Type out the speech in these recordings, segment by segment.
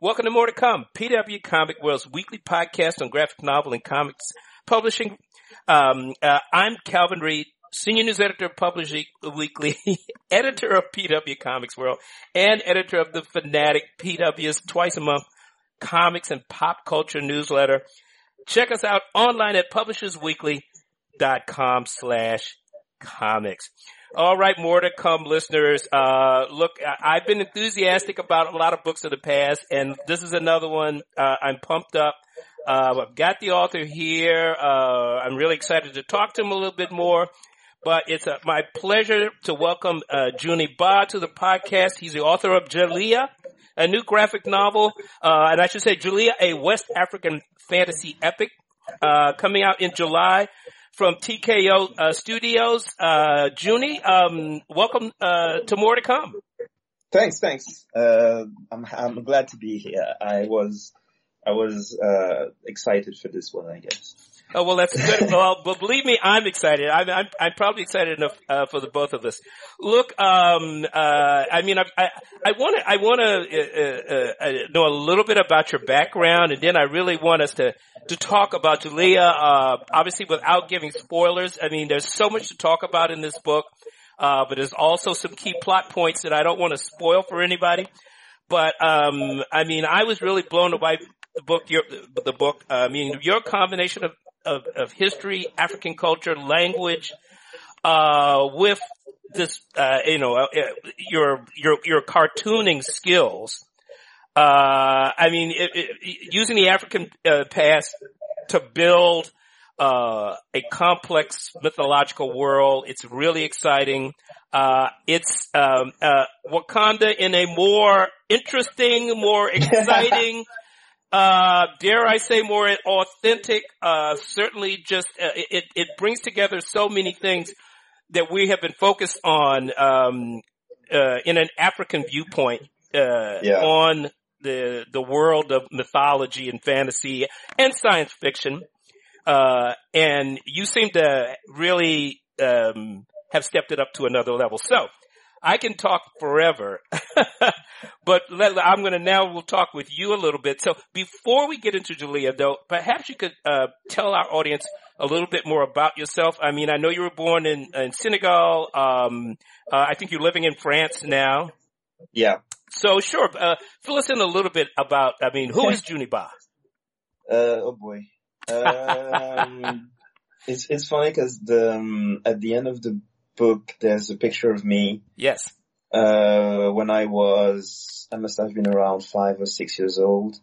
Welcome to More to Come, PW Comic World's weekly podcast on graphic novel and comics publishing. Um, uh, I'm Calvin Reid, senior news editor of Publishing Weekly, editor of PW Comics World, and editor of the Fanatic PW's twice a month comics and pop culture newsletter. Check us out online at publishersweekly.com slash comics. All right, more to come, listeners. Uh, look, I've been enthusiastic about a lot of books of the past, and this is another one. Uh, I'm pumped up. Uh, I've got the author here. Uh, I'm really excited to talk to him a little bit more. But it's a, my pleasure to welcome uh, Juni Ba to the podcast. He's the author of Djeliya, a new graphic novel, uh, and I should say Djeliya, a West African fantasy epic, coming out in July from TKO uh, Studios. Uh, Juni, um, welcome uh, to More to Come. Thanks, thanks. Uh, I'm I'm glad to be here. I was I was uh, excited for this one, I guess. Oh well, that's good. well, but believe me, I'm excited. I'm I'm, I'm probably excited enough uh, for the both of us. Look, um, uh, I mean, I I want to I want to uh, uh, uh, know a little bit about your background, and then I really want us to to talk about Djeliya. Uh, obviously, without giving spoilers. I mean, there's so much to talk about in this book, but there's also some key plot points that I don't want to spoil for anybody. But um, I mean, I was really blown away the book, your, the book, I mean, your combination of of, of history, African culture, language, uh, with this, uh, you know, uh, your, your, your cartooning skills. Uh, I mean, it, it, using the African uh, past to build, uh, a complex mythological world. It's really exciting. Uh, it's, um, uh, Wakanda in a more interesting, more exciting, uh, dare I say more authentic, uh, certainly just, uh, it, it brings together so many things that we have been focused on, um, uh, in an African viewpoint, uh, yeah. on the, the world of mythology and fantasy and science fiction. Uh, and you seem to really, um, have stepped it up to another level. So, I can talk forever, but let, I'm going to now we'll talk with you a little bit. So before we get into Djeliya though, perhaps you could, uh, tell our audience a little bit more about yourself. I mean, I know you were born in, in Senegal. Um, uh, I think you're living in France now. Yeah. So sure, uh, fill us in a little bit about, I mean, who is Juni Ba? Uh, oh boy. Um, it's, it's funny because the, um, at the end of the book, there's a picture of me. Yes. Uh, when I was, I must have been around five or six years old.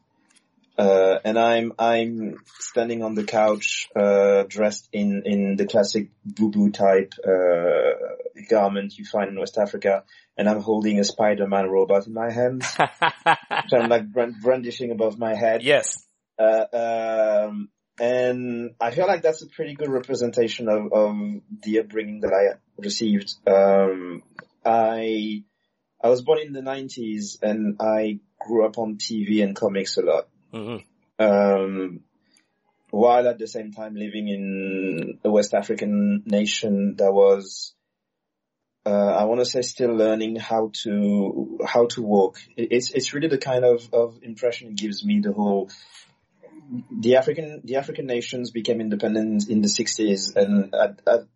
Uh, and I'm, I'm standing on the couch, uh, dressed in, in the classic boubou type, uh, garment you find in West Africa. And I'm holding a Spider-Man robot in my hands. which I'm like brandishing above my head. Yes. Uh, um, and I feel like that's a pretty good representation of, of the upbringing that I received. Um, I I was born in the '90s, and I grew up on TV and comics a lot. Mm-hmm. Um, while at the same time living in a West African nation that was, uh, I want to say, still learning how to how to walk. It's it's really the kind of of impression it gives me. The whole the African the African nations became independent in the 60s, and at, at,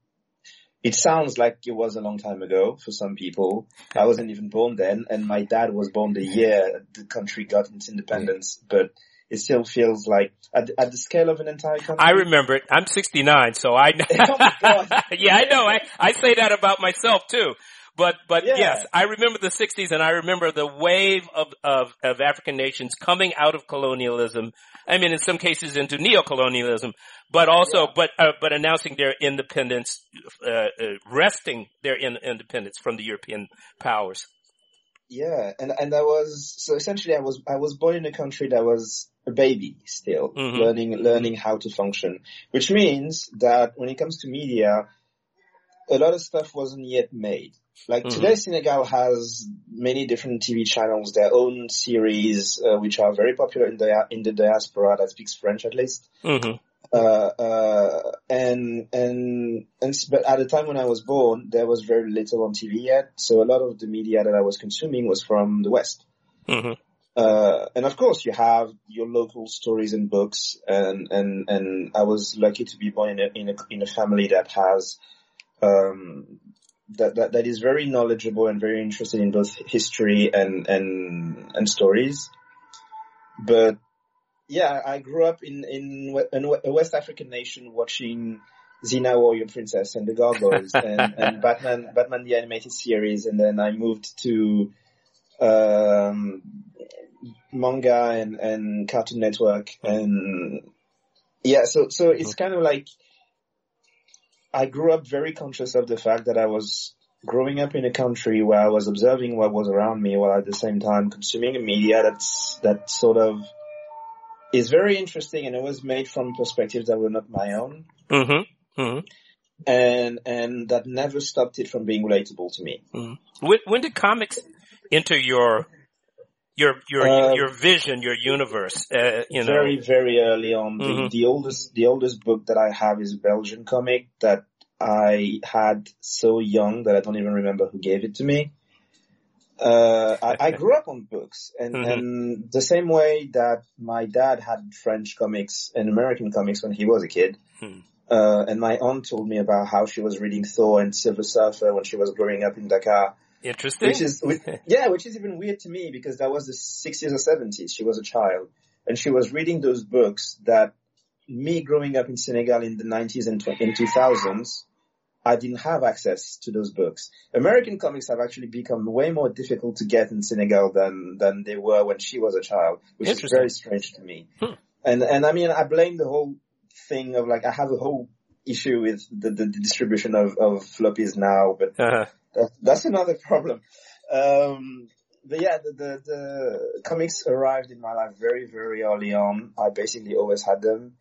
it sounds like it was a long time ago for some people. I wasn't even born then, and my dad was born the year the country got its independence, but it still feels like at, at the scale of an entire country. I remember it. I'm 69, so I know. oh yeah, I know. I, I say that about myself too. But, but yeah. yes, I remember the 60s and I remember the wave of, of, of African nations coming out of colonialism. I mean, in some cases into neocolonialism, but also, yeah. but, uh, but announcing their independence, uh, uh, wresting their in, independence from the European powers. Yeah, and and I was so essentially I was I was born in a country that was a baby still, mm-hmm. learning learning how to function, which means that when it comes to media, a lot of stuff wasn't yet made. Like mm-hmm. today, Senegal has many different TV channels, their own series, uh, which are very popular in the in the diaspora that speaks French at least. Mm-hmm. Uh, uh, and and and but at the time when I was born, there was very little on TV yet, so a lot of the media that I was consuming was from the West. Mm-hmm. uh, and of course you have your local stories and books and, and, and I was lucky to be born in a, in a, in a family that has, um, that, that, that is very knowledgeable and very interested in both history and, and, and stories. But yeah, I grew up in, in, in a West African nation watching Xena Warrior Princess and the Gargoyles and, and Batman, Batman the animated series. And then I moved to, um, manga and, and Cartoon Network and yeah, so, so it's kind of like I grew up very conscious of the fact that I was growing up in a country where I was observing what was around me while at the same time consuming a media that's, that sort of is very interesting and it was made from perspectives that were not my own. Mm-hmm. Mm-hmm. And, and that never stopped it from being relatable to me. Mm-hmm. When, when did comics enter your your your uh, your vision, your universe. Uh, you know, very very early on. Mm-hmm. The, the, oldest the oldest book that I have is a Belgian comic that I had so young that I don't even remember who gave it to me. Uh, I, I, grew up on books, and, mm-hmm. and the same way that my dad had French comics and American comics when he was a kid. Uh, and my aunt told me about how she was reading Thor and Silver Surfer when she was growing up in Dakar. Interesting. Which is, which, yeah, which is even weird to me because that was the 60s or 70s. She was a child and she was reading those books that me growing up in Senegal in the 90s and in 2000s, I didn't have access to those books. American comics have actually become way more difficult to get in Senegal than, than they were when she was a child, which is very strange to me. Hmm. And, and I mean, I blame the whole thing of like, I have a whole issue with the, the, the distribution of, of floppies now, but uh-huh. That, that's another problem. Um, but yeah, the, the, the, comics arrived in my life very, very early on. I basically always had them.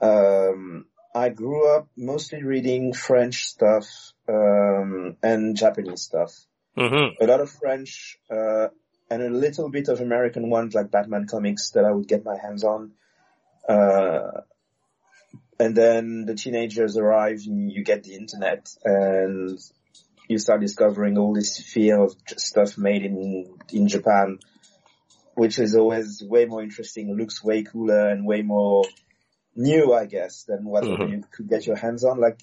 Um, I grew up mostly reading French stuff, um, and Japanese stuff. Mm-hmm. A lot of French, uh, and a little bit of American ones like Batman comics that I would get my hands on. Uh, and then the teenagers arrive and you get the internet and you start discovering all this fear of stuff made in, in Japan, which is always way more interesting, looks way cooler and way more new, I guess, than what mm-hmm. you could get your hands on. Like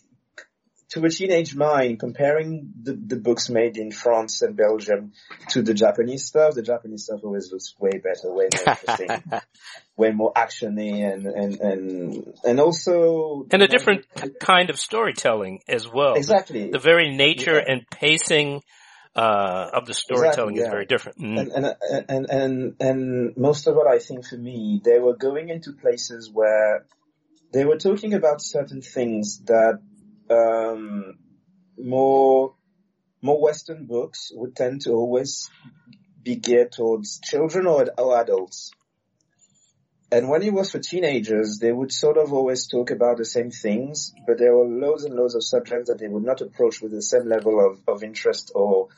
to a teenage mind, comparing the, the books made in France and Belgium to the Japanese stuff, the Japanese stuff always looks way better, way more interesting, way more actiony and, and, and, and also. And a different kind of storytelling as well. Exactly. The, the very nature yeah. and pacing uh, of the storytelling exactly, yeah. is very different. Mm. And, and, and, and, and most of all, I think for me, they were going into places where they were talking about certain things that um, more more Western books would tend to always be geared towards children or, or adults. And when it was for teenagers, they would sort of always talk about the same things, but there were loads and loads of subjects that they would not approach with the same level of, of interest or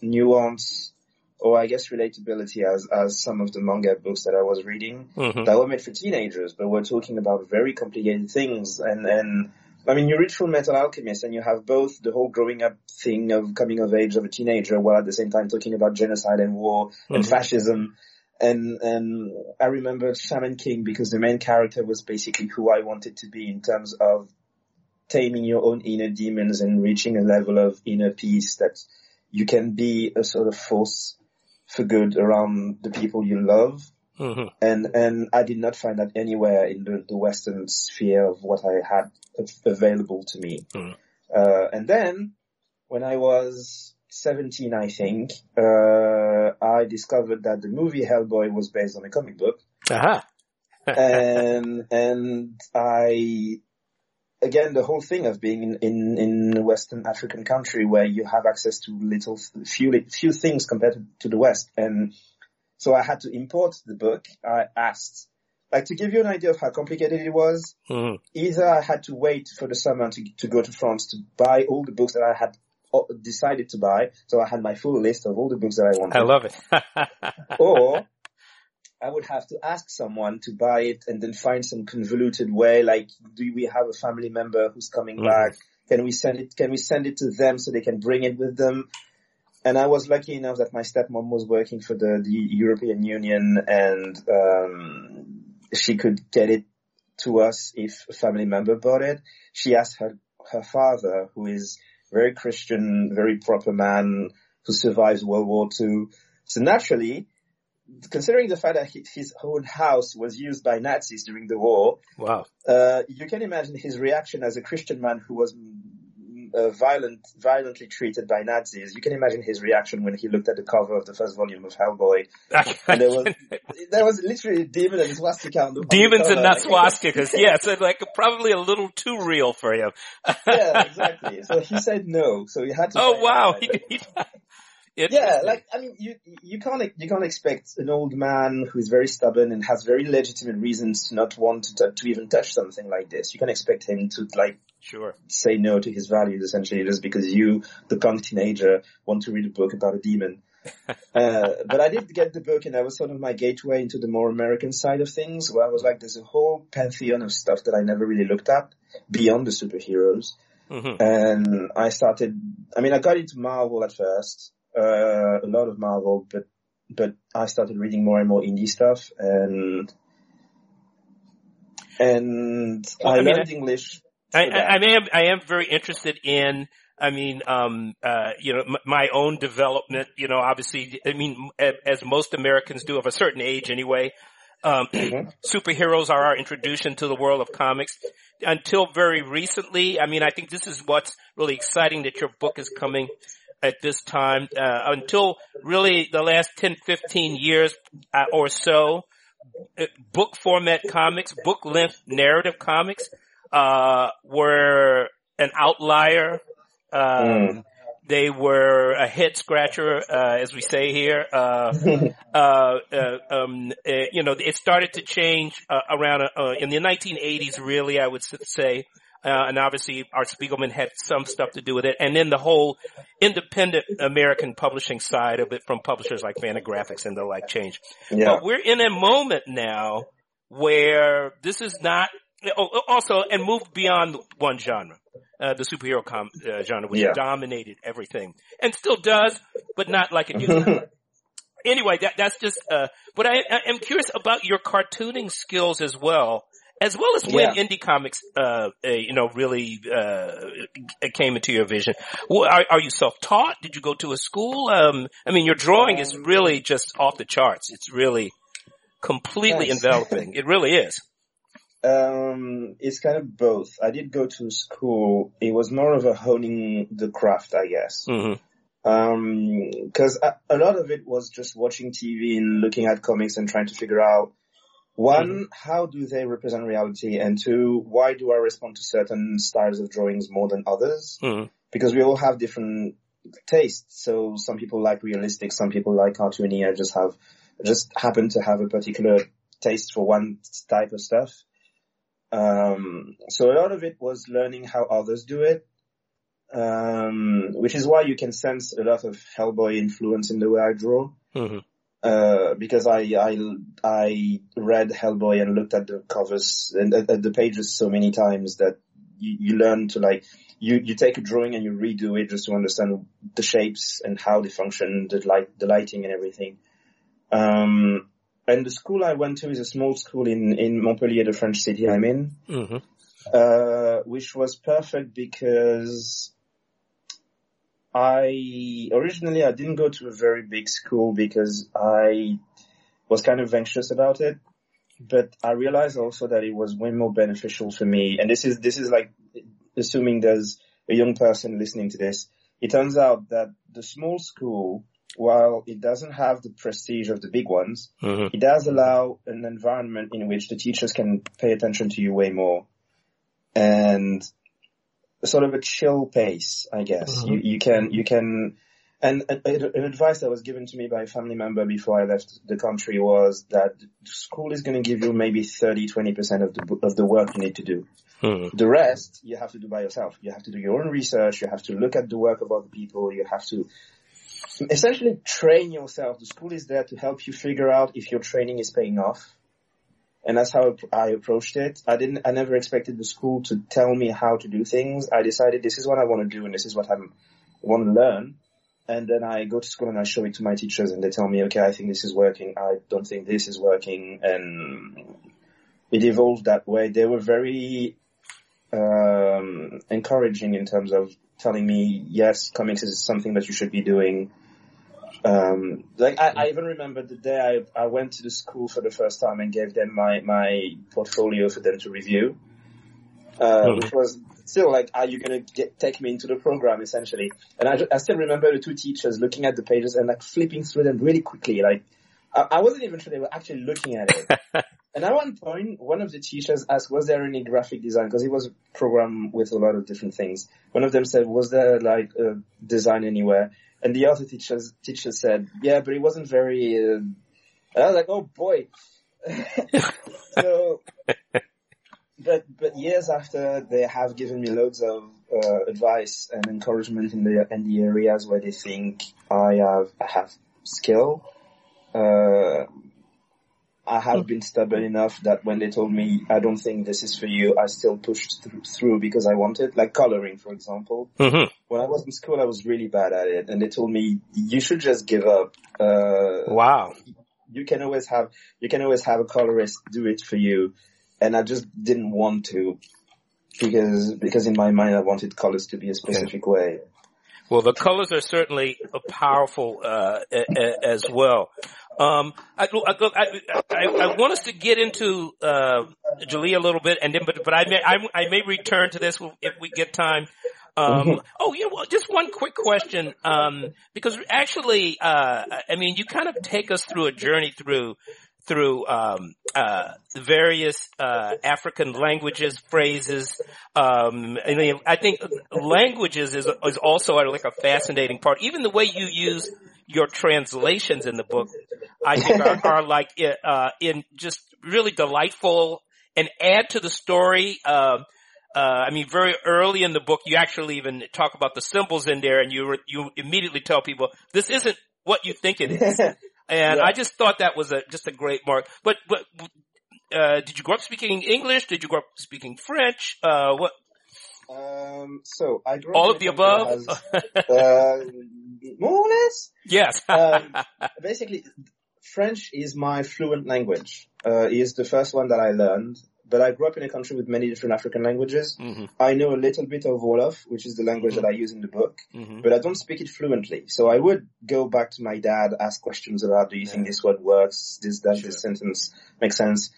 nuance or I guess relatability as, as some of the manga books that I was reading mm-hmm. that were made for teenagers, but were talking about very complicated things and, and I mean, you read Fullmetal Alchemist and you have both the whole growing up thing of coming of age of a teenager while at the same time talking about genocide and war mm-hmm. and fascism. And, and I remember Shaman King because the main character was basically who I wanted to be in terms of taming your own inner demons and reaching a level of inner peace that you can be a sort of force for good around the people you love Mm-hmm. And, and I did not find that anywhere in the, the Western sphere of what I had available to me. Mm-hmm. Uh, and then when I was 17, I think, uh, I discovered that the movie Hellboy was based on a comic book. Uh-huh. and, and I, again, the whole thing of being in, in, in a Western African country where you have access to little, few, few things compared to, to the West. And so I had to import the book. I asked, like to give you an idea of how complicated it was, mm-hmm. either I had to wait for the summer to, to go to France to buy all the books that I had uh, decided to buy. So I had my full list of all the books that I wanted. I love it. or I would have to ask someone to buy it and then find some convoluted way, like, do we have a family member who's coming mm-hmm. back? Can we send it, can we send it to them so they can bring it with them? And I was lucky enough that my stepmom was working for the, the European Union and, um, she could get it to us if a family member bought it. She asked her, her father, who is very Christian, very proper man who survives World War II. So naturally, considering the fact that his own house was used by Nazis during the war, wow, uh, you can imagine his reaction as a Christian man who was uh, violent, violently treated by Nazis. You can imagine his reaction when he looked at the cover of the first volume of Hellboy. and there was, there was literally a demon and swastika on the Demons and not swastikas. yeah, so like probably a little too real for him. yeah, exactly. So he said no. So he had to. Oh wow. Yeah, like I mean, you you can't you can't expect an old man who is very stubborn and has very legitimate reasons to not want to to even touch something like this. You can expect him to like sure say no to his values essentially just because you, the punk teenager, want to read a book about a demon. uh, but I did get the book and that was sort of my gateway into the more American side of things where I was like, there's a whole pantheon of stuff that I never really looked at beyond the superheroes. Mm-hmm. And I started, I mean, I got into Marvel at first uh, a lot of Marvel, but but I started reading more and more indie stuff, and and well, I, I mean, learned I, English. I, I, am I am very interested in. I mean, um, uh, you know, m- my own development. You know, obviously, I mean, as most Americans do of a certain age, anyway. Um, mm-hmm. superheroes are our introduction to the world of comics. Until very recently, I mean, I think this is what's really exciting that your book is coming at this time uh, until really the last 10, 15 years uh, or so. Uh, book format comics, book length narrative comics, uh, were an outlier. Um, mm. They were a head scratcher, uh, as we say here. Uh, uh, um, you know, it started to change around in the 1980s. Really, I would say uh, and obviously Art Spiegelman had some stuff to do with it. And then the whole independent American publishing side of it from publishers like Fantagraphics and the like changed. Yeah. But we're in a moment now where this is not, also, and moved beyond one genre. Uh, the superhero com- uh, genre, which yeah. dominated everything, and still does, but not like it used to. anyway, that, that's just. Uh, but I, I am curious about your cartooning skills as well as well as when yeah. indie comics, uh, uh, you know, really uh, came into your vision. Are, are, you self-taught? Did you go to a school? Um, I mean, your drawing is really just off the charts. It's really completely enveloping. It really is. Um, it's kind of both. I did go to school. It was more of a honing the craft, I guess. Mm-hmm. Um, cause a, a lot of it was just watching TV and looking at comics and trying to figure out one, mm-hmm. how do they represent reality? And two, why do I respond to certain styles of drawings more than others? Mm-hmm. Because we all have different tastes. So some people like realistic, some people like cartoony. I just have, just happen to have a particular taste for one type of stuff. Um, so a lot of it was learning how others do it. Um, which is why you can sense a lot of Hellboy influence in the way I draw. Mm-hmm. Uh, because I, I, I read Hellboy and looked at the covers and at, the pages so many times that you, you learn to like, you, you take a drawing and you redo it just to understand the shapes and how they function, the light, the lighting and everything. Um, and the school I went to is a small school in, in Montpellier, the French city I'm in, mm-hmm. uh, which was perfect because I originally I didn't go to a very big school because I was kind of anxious about it, but I realized also that it was way more beneficial for me. And this is this is like assuming there's a young person listening to this. It turns out that the small school, while it doesn't have the prestige of the big ones, mm-hmm. it does allow an environment in which the teachers can pay attention to you way more. And sort of a chill pace, I guess. Mm-hmm. You, you can, you can, and an advice that was given to me by a family member before I left the country was that school is going to give you maybe 30, 20% of the, of the work you need to do. Hmm. The rest you have to do by yourself. You have to do your own research. You have to look at the work of other people. You have to essentially train yourself. The school is there to help you figure out if your training is paying off and that's how I approached it. I didn't, I never expected the school to tell me how to do things. I decided this is what I want to do and this is what I want to learn. and then I go to school and I show it to my teachers and they tell me, okay, I think this is working. I don't think this is working. And it evolved that way. They were very, um, encouraging in terms of telling me, yes, comics is something that you should be doing. Um, like I, I even remember the day I, I went to the school for the first time and gave them my, my portfolio for them to review. Uh, Mhm. which was still like, are you going to get, take me into the program essentially? And I, I still remember the two teachers looking at the pages and like flipping through them really quickly. Like, I, I wasn't even sure they were actually looking at it. and at one point, one of the teachers asked, was there any graphic design? Because it was a program with a lot of different things. One of them said, was there like a design anywhere? And the other teachers, teacher said, yeah, but it wasn't very, uh, and I was like, oh boy. so, but, but years after they have given me loads of, uh, advice and encouragement in the, in the areas where they think I have, I have skill, uh, I have been stubborn enough that when they told me I don't think this is for you, I still pushed th- through because I wanted, it like coloring, for example. hmm When I was in school, I was really bad at it, and they told me you should just give up. Uh, Wow. you can always have you can always have a colorist do it for you, and I just didn't want to because because in my mind I wanted colors to be a specific way. Well, the colors are certainly a powerful uh, as well. Um, I, I, I, I, want us to get into uh, Djeliya a little bit, and then, but, but I may I, I may return to this if we get time. Um, oh, you know, what, just one quick question, um, because actually, uh, I mean, you kind of take us through a journey through through um, uh, various uh, African languages, phrases. Um, I mean, I think languages is is also like a fascinating part. Even the way you use your translations in the book, I think are, are like uh, in just really delightful and add to the story. Um, uh, I mean, very early in the book, you actually even talk about the symbols in there, and you re- you immediately tell people this isn't what you think it is. And Yeah. I just thought that was a just a great mark. But but uh, did you grow up speaking English? Did you grow up speaking French? Uh, what Um, so I grew up all of the above? has, uh, more or less. yes. Um, basically, French is my fluent language. Uh, it is the first one that I learned. But I grew up in a country with many different African languages. hmm I know a little bit of Wolof, which is the language that I use in the book, hmm but I don't speak it fluently. So I would go back to my dad, ask questions about, do you think this word works? Does that Sure. this sentence make sense?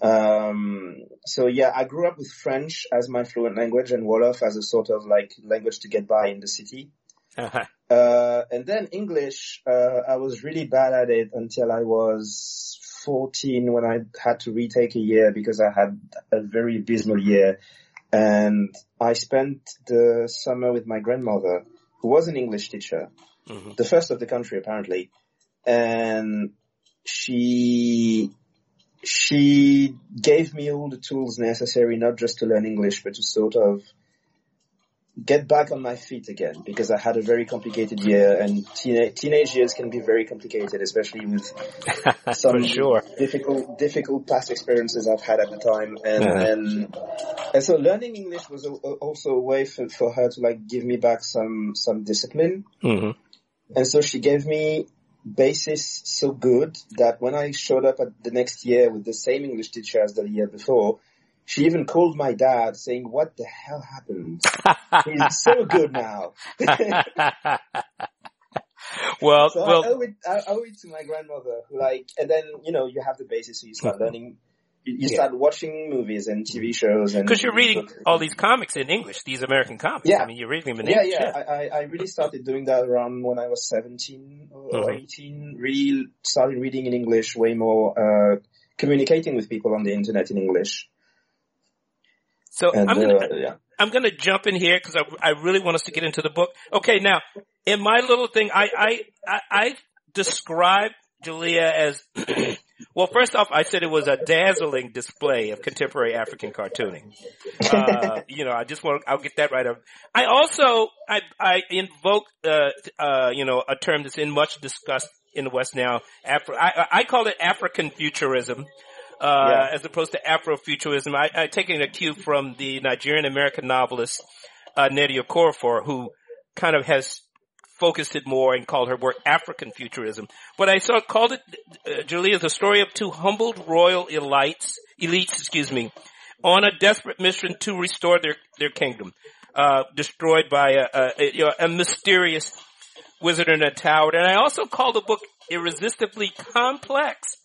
Um, so yeah, I grew up with French as my fluent language and Wolof as a sort of like language to get by in the city. Uh-huh. Uh, and then English, uh, I was really bad at it until I was 14 when I had to retake a year because I had a very abysmal year. And I spent the summer with my grandmother, who was an English teacher, Mhm. the first of the country apparently. And she, she gave me all the tools necessary, not just to learn English, but to sort of get back on my feet again because I had a very complicated year and teen- teenage years can be very complicated, especially with some sure. difficult, difficult past experiences I've had at the time. And, Uh-huh. and, and so learning English was a, also a way for, for her to like give me back some, some discipline. hmm And so she gave me basis so good that when I showed up at the next year with the same English teacher as the year before, she even called my dad saying, what the hell happened? He's so good now. well, So I well, owe it, I owe it to my grandmother who like, and then, you know, you have the basis so you start learning, you, you Yeah. start watching movies and TV shows and. because you're reading all these comics in English, these American comics. Yeah. I mean, you're reading them in Yeah, English. yeah, I, I, I really started doing that around when I was 17 or Mhm. 18, really started reading in English way more, uh, communicating with people on the internet in English. So And, I'm gonna, uh, yeah. I'm going to jump in here because I, I really want us to get into the book. Okay, now in my little thing, I I I, I describe Djeliya as well. First off, I said it was a dazzling display of contemporary African cartooning. Uh, you know, I just want I'll get that right. Up. I also I I invoke uh uh you know a term that's in much discussed in the West now. I I call it African futurism uh, Yeah. as opposed to Afrofuturism. I, I taking a cue from the Nigerian American novelist uh, Nnedi Okorafor, who kind of has focused it more and called her work African futurism. But I saw called it uh, Djeliya the story of two humbled royal elites, elites, excuse me, on a desperate mission to restore their their kingdom, uh, destroyed by a, a, a, you know, a mysterious wizard in a tower. And I also called the book irresistibly complex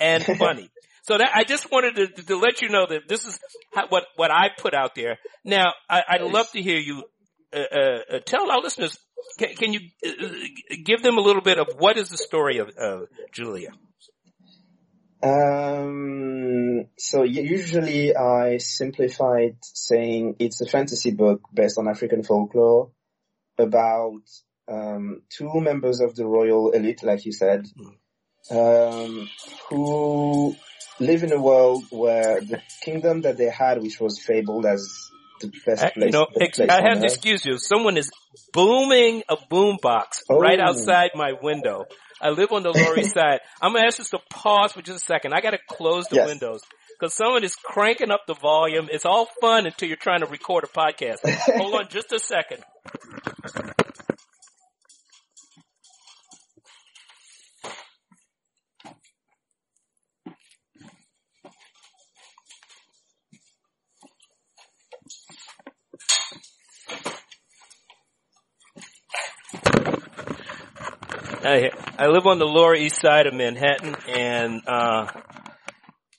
and funny. So that I just wanted to, to let you know that this is how, what what I put out there. Now I, would love to hear you uh, uh, uh, tell our listeners. Can, can you uh, give them a little bit of what is the story of Djeliya? Um, so usually I simplified saying it's a fantasy book based on African folklore about um, two members of the royal elite, like you said, hmm. um, who live in a world where the kingdom that they had, which was fabled as the best place. I, you know, ex- place I have to excuse you. Someone is booming a boombox oh. right outside my window. I live on the Lower East Side. I'm gonna ask you to pause for just a second. I gotta close the yes. windows because someone is cranking up the volume. It's all fun until you're trying to record a podcast. Hold on just a second. I I live on the Lower East Side of Manhattan, and uh,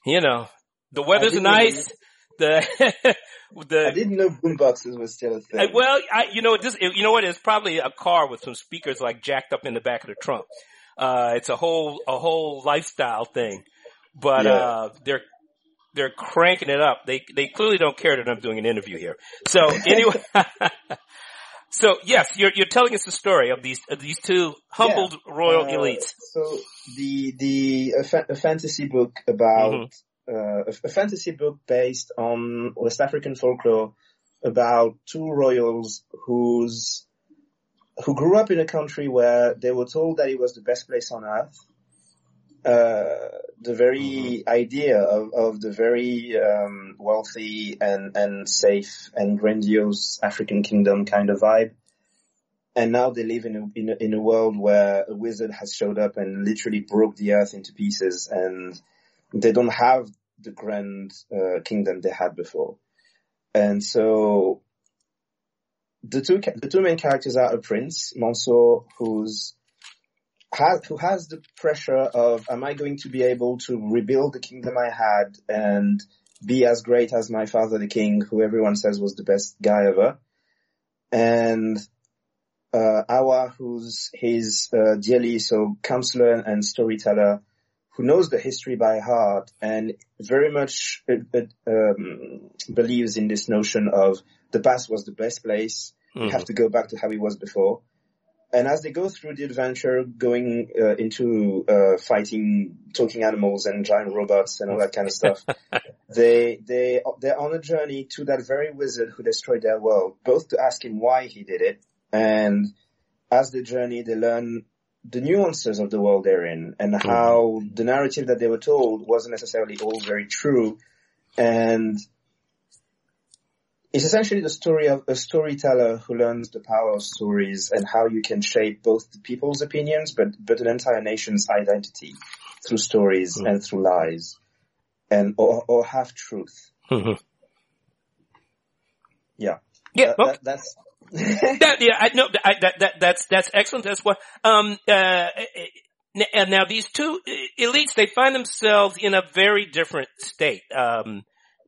you know the weather's nice. The the I didn't know boomboxes was still a thing. I, well, I you know this you know what? It's probably a car with some speakers like jacked up in the back of the trunk. Uh, it's a whole a whole lifestyle thing, but yeah. uh, they're they're cranking it up. They they clearly don't care that I'm doing an interview here. So anyway. So yes, you're you're telling us the story of these of these two humbled yeah. royal uh, elites. So the the a, fa- a fantasy book about mm-hmm. uh, a, a, fantasy book based on West African folklore about two royals whose who grew up in a country where they were told that it was the best place on earth the very mm-hmm. idea of, of the very um, wealthy and, and safe and grandiose African kingdom kind of vibe. And now they live in a, in a, in a world where a wizard has showed up and literally broke the earth into pieces and they don't have the grand uh, kingdom they had before. And so the two, the two main characters are a prince, Mansour, who's has, who has the pressure of, am I going to be able to rebuild the kingdom I had and be as great as my father, the king, who everyone says was the best guy ever? And, uh, Awa, who's his, uh, dearly so counselor and storyteller, who knows the history by heart and very much uh, um, believes in this notion of the past was the best place. Mm-hmm. You have to go back to how it was before and as they go through the adventure, going uh, into uh, fighting talking animals and giant robots and all that kind of stuff, they they they're on a journey to that very wizard who destroyed their world, both to ask him why he did it, and as they journey, they learn the nuances of the world they're in and mm-hmm. how the narrative that they were told wasn't necessarily all very true, and it's essentially the story of a storyteller who learns the power of stories and how you can shape both the people's opinions, but, but an entire nation's identity through stories mm. and through lies and, or, or half truth. Mm-hmm. Yeah. Yeah. That, that, that's, that, yeah, I know that, that, that's, that's excellent. That's what, um, uh, and now these two elites, they find themselves in a very different state. Um,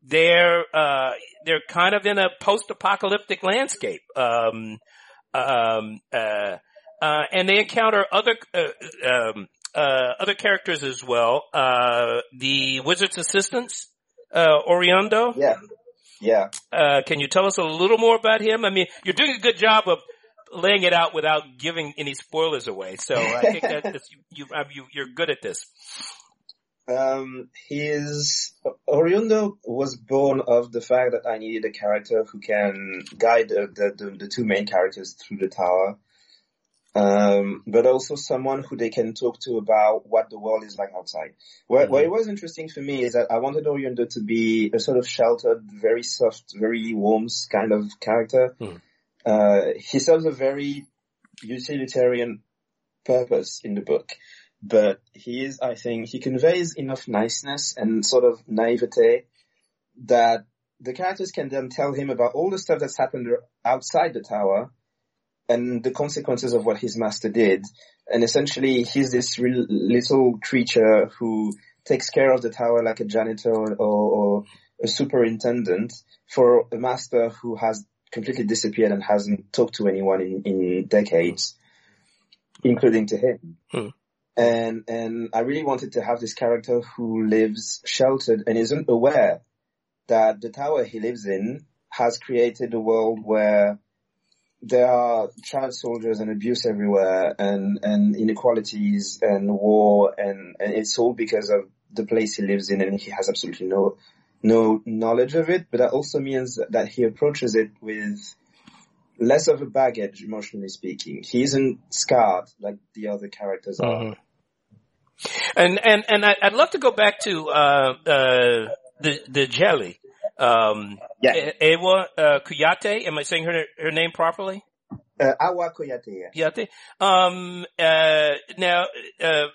they're uh, they're kind of in a post-apocalyptic landscape, um, um, uh, uh, and they encounter other uh, um, uh, other characters as well. Uh, the wizard's assistants, Oriondo. Yeah, yeah. can you tell us a little more about him? I mean, you're doing a good job of laying it out without giving any spoilers away. So I think that you, you, you're good at this. Um, his Oriondo was born of the fact that I needed a character who can guide the, the, the two main characters through the tower. Um, but also someone who they can talk to about what the world is like outside. What, mm-hmm. what it was interesting for me is that I wanted Oriundo to be a sort of sheltered, very soft, very warm kind of character. Mm. Uh, he serves a very utilitarian purpose in the book, but he is, I think, he conveys enough niceness and sort of naivete that the characters can then tell him about all the stuff that's happened outside the tower and the consequences of what his master did. And essentially, he's this little creature who takes care of the tower like a janitor or, or a superintendent for a master who has completely disappeared and hasn't talked to anyone in, in decades, including to him. Hmm. And, and I really wanted to have this character who lives sheltered and isn't aware that the tower he lives in has created a world where there are child soldiers and abuse everywhere and, and inequalities and war and, and it's all because of the place he lives in and he has absolutely no no knowledge of it, but that also means that he approaches it with less of a baggage, emotionally speaking. He isn't scarred like the other characters are. Mm-hmm. And and and I'd love to go back to uh, uh, the the djeli. Um, yeah. Ewa uh, Kuyate. Am I saying her her name properly? Uh, Awa Kuyate. Yeah. Kuyate. Um, uh, now, uh,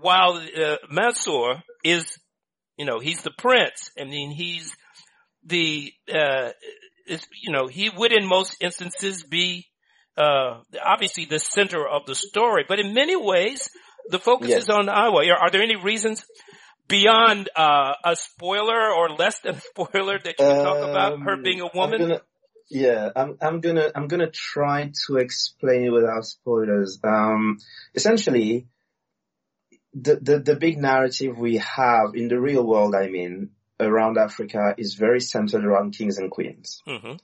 while uh, Mansour is you know, he's the prince. I mean, he's the, uh, you know, he would in most instances be, uh, obviously the center of the story, but in many ways, the focus yes. is on Awa. Are, are, there any reasons beyond, uh, a spoiler or less than a spoiler that you um, talk about her um, being a woman? I'm gonna, yeah, I'm, I'm gonna, I'm gonna try to explain it without spoilers. Um, essentially, the, the, the big narrative we have in the real world, I mean, around Africa is very centered around kings and queens. Mm-hmm.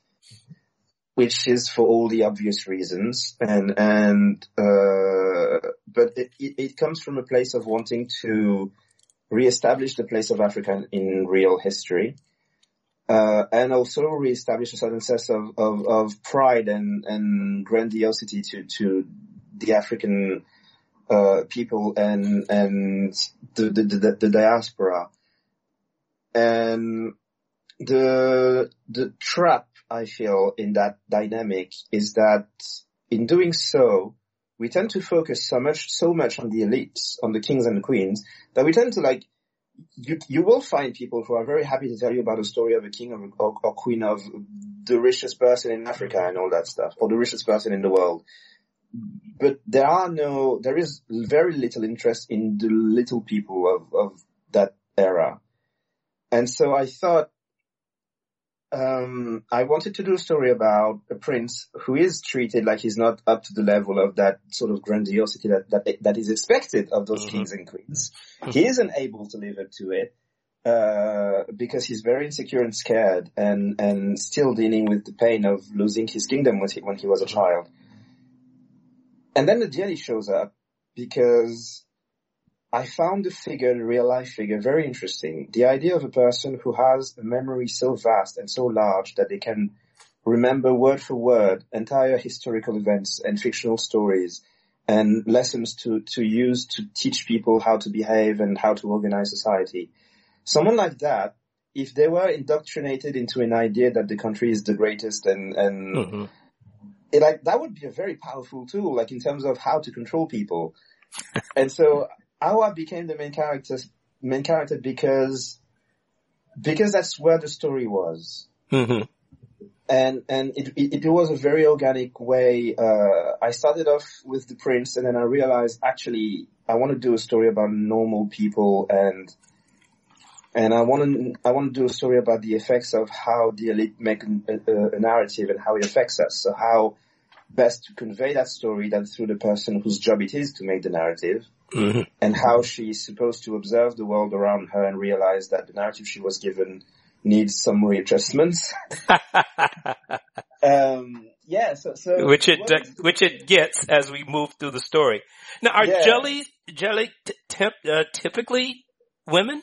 Which is for all the obvious reasons, and and uh, but it, it, it comes from a place of wanting to reestablish the place of Africa in real history, uh, and also reestablish a certain sense of, of, of pride and, and grandiosity to, to the African uh, people and and the, the, the, the diaspora. And the the trap I feel in that dynamic is that in doing so, we tend to focus so much so much on the elites, on the kings and the queens, that we tend to like you you will find people who are very happy to tell you about a story of a king or, or, or queen of the richest person in Africa and all that stuff, or the richest person in the world but there are no, there is very little interest in the little people of, of that era. And so I thought, um, I wanted to do a story about a prince who is treated like he's not up to the level of that sort of grandiosity that, that, that is expected of those mm-hmm. kings and queens. He isn't able to live up to it, uh, because he's very insecure and scared and, and still dealing with the pain of losing his kingdom when he, when he was a child. And then the djeli shows up because I found the figure, the real life figure, very interesting. The idea of a person who has a memory so vast and so large that they can remember word for word entire historical events and fictional stories and lessons to, to use to teach people how to behave and how to organize society. Someone like that, if they were indoctrinated into an idea that the country is the greatest and, and mm-hmm it, like that would be a very powerful tool, like in terms of how to control people. and so Awa became the main character, main character because because that's where the story was. Mm-hmm. And and it, it, it was a very organic way. Uh, I started off with the prince, and then I realized actually I want to do a story about normal people and and I want to I want to do a story about the effects of how the elite make a, a, a, narrative and how it affects us. So how best to convey that story than through the person whose job it is to make the narrative, mm-hmm. and how she's supposed to observe the world around her and realize that the narrative she was given needs some readjustments. um, yeah, so, so which it uh, which it gets as we move through the story. Now, are yeah. djeli djeli t- uh, typically women?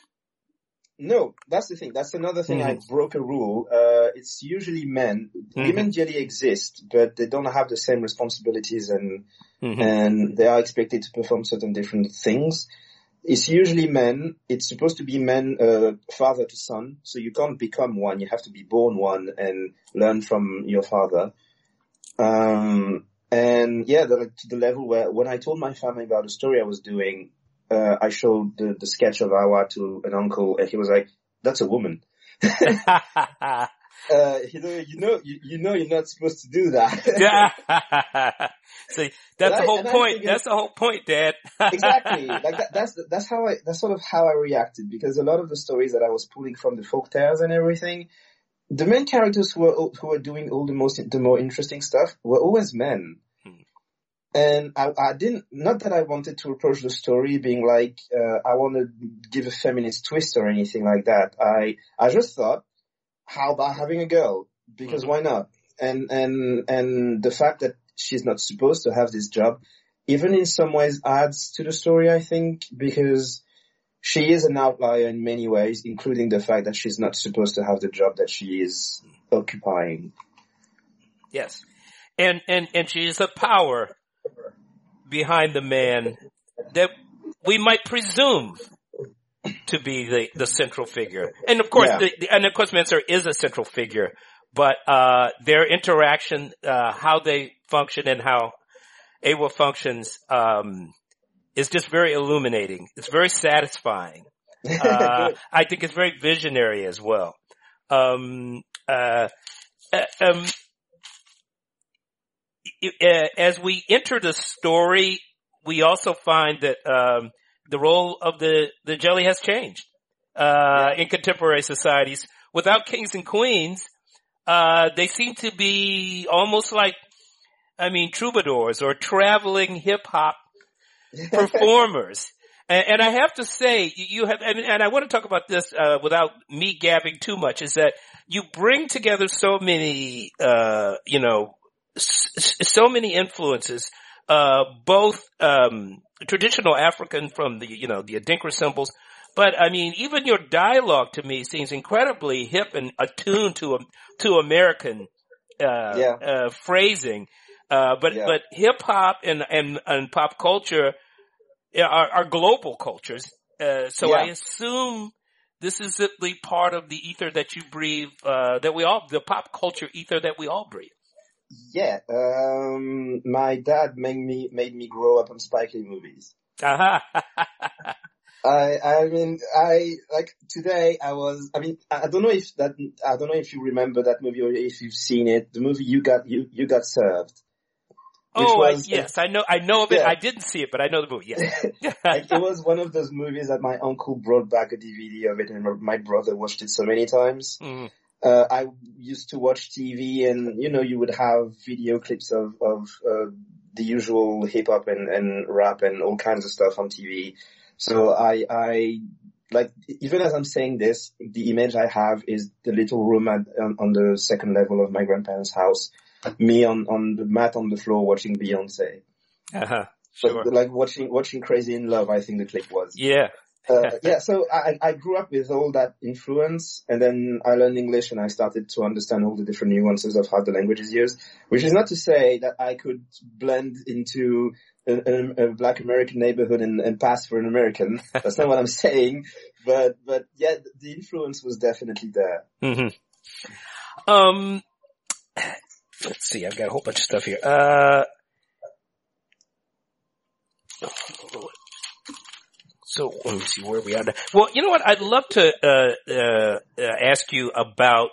No, that's the thing. That's another thing. Mm-hmm. I broke a rule. Uh, it's usually men. Mm-hmm. Women generally exist, but they don't have the same responsibilities and mm-hmm. and they are expected to perform certain different things. It's usually men. It's supposed to be men, uh, father to son. So you can't become one. You have to be born one and learn from your father. Um, and yeah, the, to the level where when I told my family about the story I was doing, uh, I showed the, the sketch of Awa to an uncle and he was like, that's a woman. uh, you know, you know, you, you, know, you're not supposed to do that. yeah. See, that's and the whole point. That's the whole point, Dad. exactly. Like that, that's that's how I that's sort of how I reacted because a lot of the stories that I was pulling from the folk tales and everything, the main characters who were who were doing all the most the more interesting stuff were always men. And I, I, didn't, not that I wanted to approach the story being like, uh, I want to give a feminist twist or anything like that. I, I just thought, how about having a girl? Because mm-hmm. why not? And, and, and the fact that she's not supposed to have this job, even in some ways adds to the story, I think, because she is an outlier in many ways, including the fact that she's not supposed to have the job that she is occupying. Yes. And, and, and she is a power behind the man that we might presume to be the, the central figure. And of course, yeah. the, the, and of course Mensur is a central figure, but, uh, their interaction, uh, how they function and how Awa functions, um, is just very illuminating. It's very satisfying. Uh, I think it's very visionary as well. Um, uh, uh um, as we enter the story, we also find that um, the role of the the djeli has changed uh, in contemporary societies. Without kings and queens, uh, they seem to be almost like, I mean, troubadours or traveling hip hop performers. And, and, I have to say, you have, and, and I want to talk about this uh, without me gabbing too much. Is that you bring together so many, uh, you know, so many influences, uh, both um, traditional African from the, you know, the Adinkra symbols, but I mean, even your dialogue to me seems incredibly hip and attuned to to American uh, yeah. uh, phrasing. Uh, but yeah. but hip hop and, and and pop culture are, are global cultures. Uh, so yeah. I assume this is the part of the ether that you breathe, uh, that we all, the pop culture ether that we all breathe. Yeah, um, my dad made me made me grow up on Spike Lee movies. I I mean I like today I was I mean I don't know if that I don't know if you remember that movie or if you've seen it. The movie you got you you got served. Oh was, yes, I know I know of it. Yeah. I didn't see it, but I know the movie. Yes, like, it was one of those movies that my uncle brought back a DVD of it, and my brother watched it so many times. Mm uh, I used to watch TV and, you know, you would have video clips of, of, uh, the usual hip hop and, and rap and all kinds of stuff on TV. So I, I, like, even as I'm saying this, the image I have is the little room at, on, on the second level of my grandparents' house. Me on, on the mat on the floor watching Beyonce. Uh-huh. Sure. But, like watching, watching Crazy in Love, I think the clip was. Yeah. Uh, yeah, so I, I grew up with all that influence and then I learned English and I started to understand all the different nuances of how the language is used, which is not to say that I could blend into a, a, a black American neighborhood and, and, pass for an American. That's not what I'm saying, but, but yeah, the influence was definitely there. Mm-hmm. Um, let's see, I've got a whole bunch of stuff here. Uh, so let me see where we are. Well, you know what? I'd love to uh, uh, uh, ask you about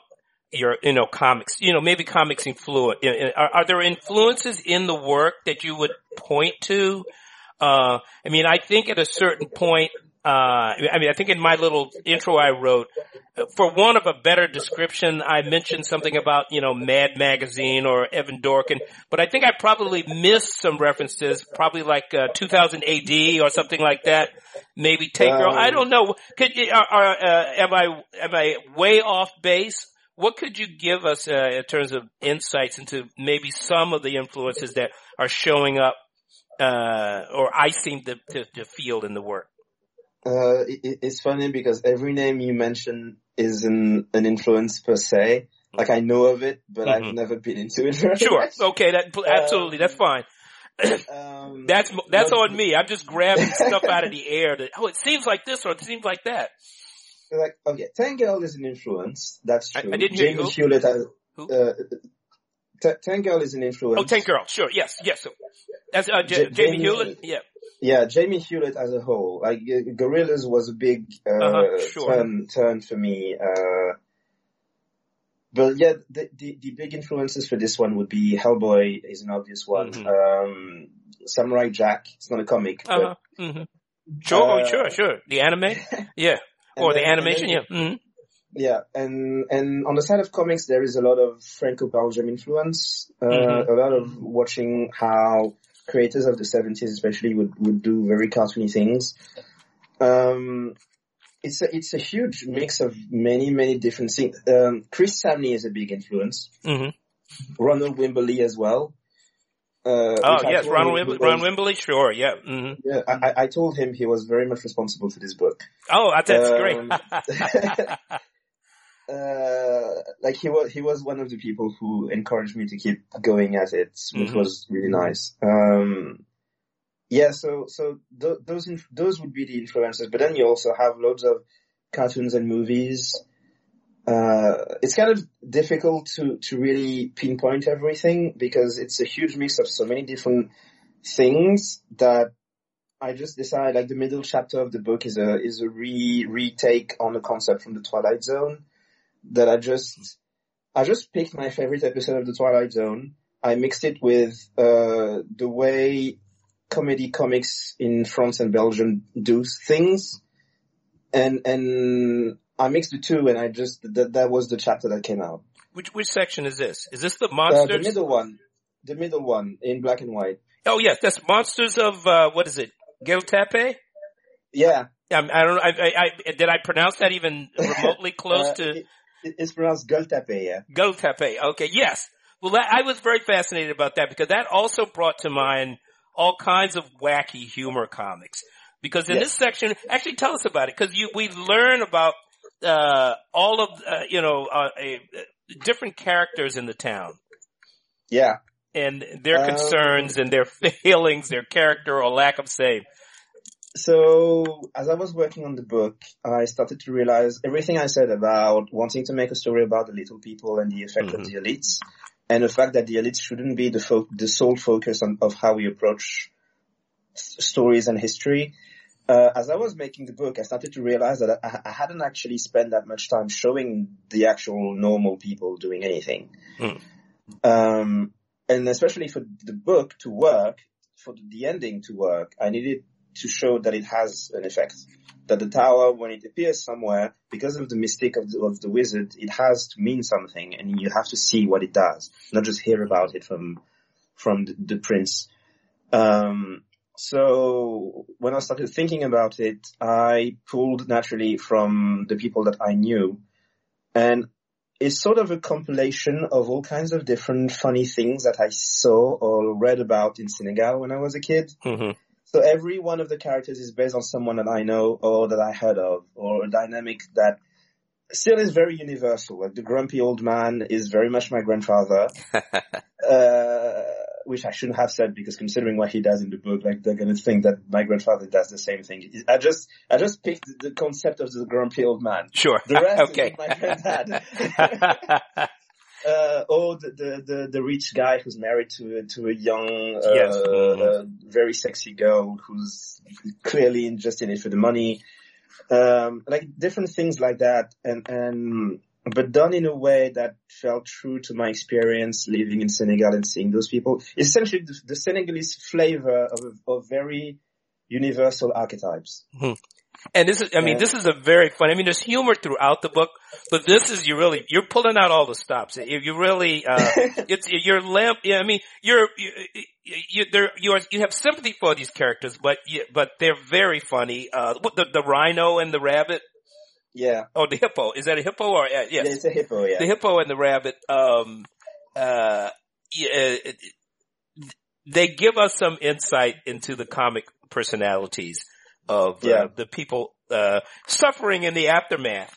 your, you know, comics. You know, maybe comics influence. Are, are, there influences in the work that you would point to? Uh, I mean, I think at a certain point, uh, I mean, I think in my little intro I wrote, for one of a better description, I mentioned something about, you know, Mad Magazine or Evan Dorkin, but I think I probably missed some references, probably like, uh, 2000 AD or something like that. Maybe Tank Girl. Um, I don't know. Could are, are, uh, am I, am I way off base? What could you give us, uh, in terms of insights into maybe some of the influences that are showing up, uh, or I seem to, to, to feel in the work? Uh, it, it's funny because every name you mention is an, an influence per se. Like I know of it, but mm-hmm. I've never been into it. sure. Okay. That absolutely. Um, that's fine. um, that's that's on me. I'm just grabbing stuff out of the air. That oh, it seems like this or it seems like that. Like okay, Tank Girl is an influence. That's true. I, I didn't hear Jamie you. Hewlett uh, T- Tank Girl is an influence. Oh, Tank Girl, sure, yes, yes. So, as uh, J- J- Jamie Jamie- Hewlett, yeah. Yeah, Jamie Hewlett as a whole. Like uh, Gorillaz was a big uh, Uh-huh, sure. turn turn for me. Uh, but yeah, the, the the big influences for this one would be Hellboy is an obvious one. Mhm. Um, Samurai Jack. It's not a comic, Uh-huh. hmm Sure, oh, Uh, sure, sure. The anime, yeah, or the then- and animation, then- yeah. hmm Yeah, and and on the side of comics, there is a lot of Franco-Belgium influence. Uh, Mhm. A lot of watching how creators of the seventies, especially, would would do very cartoony things. Um, it's a it's a huge mix of many many different things. Um, Chris Samnee is a big influence. hmm Ronald Wimberly as well. Uh, Oh yes, Ron Wimbley, he Ron was- Wimbley, sure, yeah. hmm Yeah, I, I- I told him he was very much responsible for this book. Oh, that's Um, great. uh, like he was, he was one of the people who encouraged me to keep going at it, which Mhm. was really nice. Um, yeah, so, so th- those, inf- those would be the influences, but then you also have loads of cartoons and movies. Uh, it's kind of difficult to, to really pinpoint everything because it's a huge mix of so many different things that I just decided like the middle chapter of the book is a is a re retake on a concept from the Twilight Zone that I just I just picked my favorite episode of the Twilight Zone. I mixed it with uh the way comedy comics in France and Belgium do things and and I mixed the two and I just that that was the chapter that came out. which which section is this? Is this the Uh, the middle one. The middle one in black and white. oh yes, that's monsters of uh, what is it? Geltape? Yeah. Um, I don't. I, I, I did I pronounce that even remotely close Uh, to it- it's pronounced Gultape, yeah. Geltape? Okay, yes. Well, that, I was very fascinated about that because that also brought to mind all kinds of wacky humor comics. Because in Yes. this section, actually, tell us about it because you we learn about uh, all of uh, you know uh, a, different characters in the town. Yeah. and their Um, concerns and their failings, their character or lack of save. So as I was working on the book, I started to realize everything I said about wanting to make a story about the little people and the effect of Mhm. the elites, and the fact that the elites shouldn't be the fo- the sole focus on, of how we approach s- stories and history. Uh, as I was making the book, I started to realize that I, I hadn't actually spent that much time showing the actual normal people doing anything. Hmm. Um, and especially for the book to work, for the ending to work, I needed to show that it has an effect. That the tower, when it appears somewhere, because of the mistake of the, of the wizard, it has to mean something, and you have to see what it does, not just hear about it from from the, the prince. Um, so when I started thinking about it, I pulled naturally from the people that I knew, and it's sort of a compilation of all kinds of different funny things that I saw or read about in Senegal when I was a kid. Mm-hmm. So every one of the characters is based on someone that I know or that I heard of or a dynamic that still is very universal. Like the grumpy old man is very much my grandfather, uh, which I shouldn't have said because considering what he does in the book, like they're going to think that my grandfather does the same thing. I just, I just picked the concept of the grumpy old man. Sure. The rest okay. is my granddad. uh, oh, the, the, the, the rich guy who's married to, to a young, uh, Yes. Mhm. uh, very sexy girl who's clearly just in it for the money. Um, like different things like that. And, and, but done in a way that felt true to my experience living in Senegal and seeing those people. Essentially the, the Senegalese flavor of, of very universal archetypes. And this is, I mean, Yeah. this is a very fun, I mean, there's humor throughout the book, but this is, you really, you're pulling out all the stops. You, you really, uh, it's, you're lamp, yeah, I mean, you're, you, you, there, you are, you have sympathy for these characters, but, you, but they're very funny. Uh, the, the rhino and the rabbit, yeah. oh, the hippo, is that a hippo or, uh, yes. Yeah, it's a hippo, yeah. the hippo and the rabbit, um, uh, yeah, it- they give us some insight into the comic personalities of uh, Yeah. the people uh, suffering in the aftermath